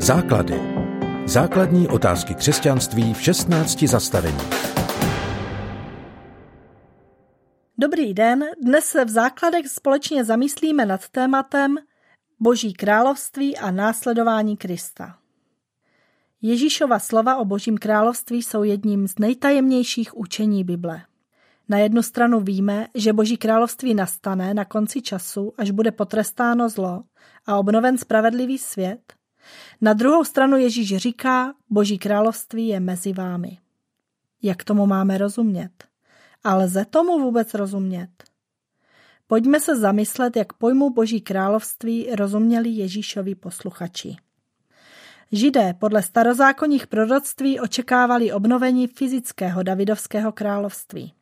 Základy. Základní otázky křesťanství v 16 zastavení. Dobrý den, dnes se v základech společně zamyslíme nad tématem Boží království a následování Krista. Ježíšova slova o Božím království jsou jedním z nejtajemnějších učení Bible. Na jednu stranu víme, že Boží království nastane na konci času, až bude potrestáno zlo a obnoven spravedlivý svět. Na druhou stranu Ježíš říká, Boží království je mezi vámi. Jak tomu máme rozumět? A lze tomu vůbec rozumět? Pojďme se zamyslet, jak pojmu Boží království rozuměli Ježíšovi posluchači. Židé podle starozákonních proroctví očekávali obnovení fyzického Davidovského království.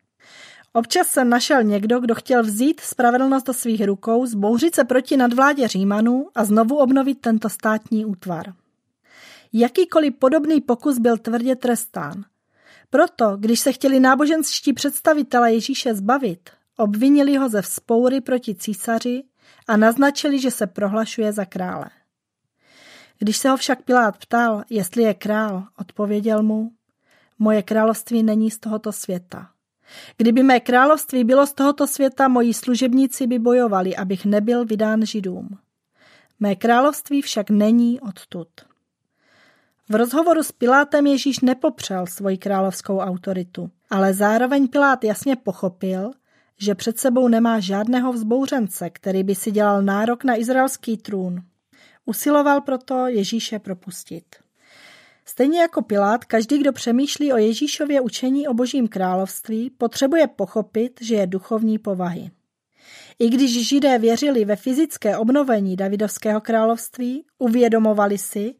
Občas se našel někdo, kdo chtěl vzít spravedlnost do svých rukou, zbouřit se proti nadvládě Římanů a znovu obnovit tento státní útvar. Jakýkoliv podobný pokus byl tvrdě trestán. Proto, když se chtěli náboženští představitele Ježíše zbavit, obvinili ho ze vzpoury proti císaři a naznačili, že se prohlašuje za krále. Když se ho však Pilát ptal, jestli je král, odpověděl mu, moje království není z tohoto světa. Kdyby mé království bylo z tohoto světa, moji služebníci by bojovali, abych nebyl vydán židům. Mé království však není odtud. V rozhovoru s Pilátem Ježíš nepopřel svoji královskou autoritu, ale zároveň Pilát jasně pochopil, že před sebou nemá žádného vzbouřence, který by si dělal nárok na izraelský trůn. Usiloval proto Ježíše propustit. Stejně jako Pilát, každý, kdo přemýšlí o Ježíšově učení o božím království, potřebuje pochopit, že je duchovní povahy. I když židé věřili ve fyzické obnovení Davidovského království, uvědomovali si,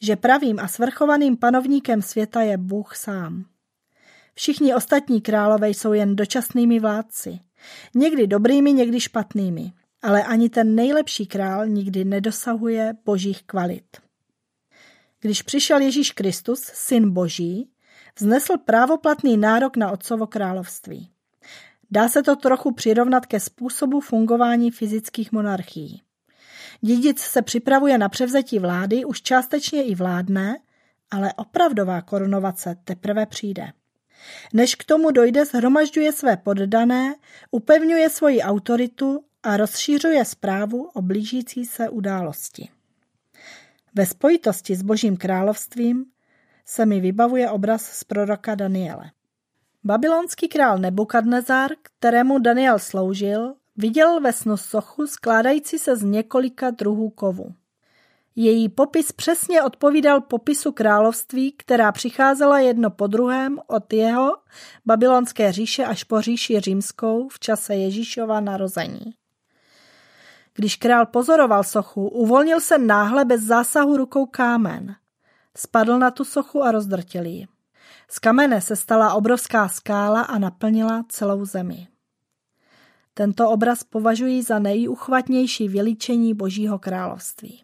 že pravým a svrchovaným panovníkem světa je Bůh sám. Všichni ostatní králové jsou jen dočasnými vládci. Někdy dobrými, někdy špatnými. Ale ani ten nejlepší král nikdy nedosahuje božích kvalit. Když přišel Ježíš Kristus, syn Boží, vznesl právoplatný nárok na otcovo království. Dá se to trochu přirovnat ke způsobu fungování fyzických monarchií. Dědic se připravuje na převzetí vlády, už částečně i vládne, ale opravdová korunovace teprve přijde. Než k tomu dojde, zhromažďuje své poddané, upevňuje svoji autoritu a rozšířuje zprávu o blížící se události. Ve spojitosti s Božím královstvím se mi vybavuje obraz z proroka Daniele. Babylonský král Nebukadnezar, kterému Daniel sloužil, viděl ve snu sochu skládající se z několika druhů kovu. Její popis přesně odpovídal popisu království, která přicházela jedno po druhém od jeho babylonské říše až po říši římskou v čase Ježíšova narození. Když král pozoroval sochu, uvolnil se náhle bez zásahu rukou kámen. Spadl na tu sochu a rozdrtil ji. Z kamene se stala obrovská skála a naplnila celou zemi. Tento obraz považují za nejuchvatnější vylíčení Božího království.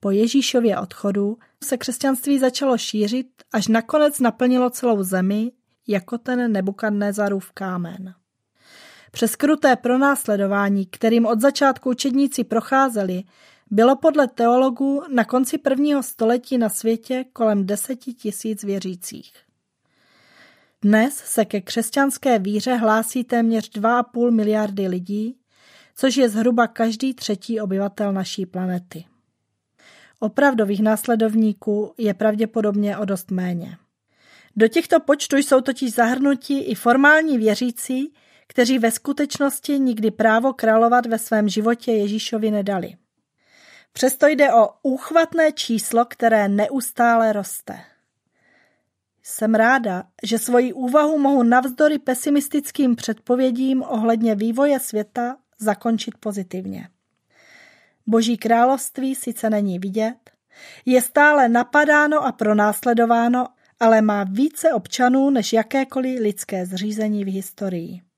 Po Ježíšově odchodu se křesťanství začalo šířit, až nakonec naplnilo celou zemi jako ten Nebukadnezarův kámen. Přes kruté pronásledování, kterým od začátku učedníci procházeli, bylo podle teologů na konci prvního století na světě kolem deseti tisíc věřících. Dnes se ke křesťanské víře hlásí téměř 2,5 miliardy lidí, což je zhruba každý třetí obyvatel naší planety. Opravdových následovníků je pravděpodobně o dost méně. Do těchto počtů jsou totiž zahrnuti i formální věřící, kteří ve skutečnosti nikdy právo královat ve svém životě Ježíšovi nedali. Přesto jde o úchvatné číslo, které neustále roste. Jsem ráda, že svoji úvahu mohu navzdory pesimistickým předpovědím ohledně vývoje světa zakončit pozitivně. Boží království sice není vidět, je stále napadáno a pronásledováno, ale má více občanů než jakékoliv lidské zřízení v historii.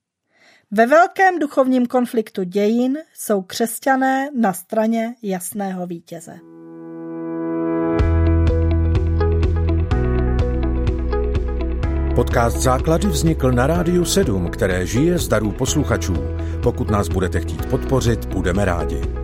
Ve velkém duchovním konfliktu dějin jsou křesťané na straně jasného vítěze. Podcast Základy vznikl na Rádiu 7, které žije z darů posluchačů. Pokud nás budete chtít podpořit, budeme rádi.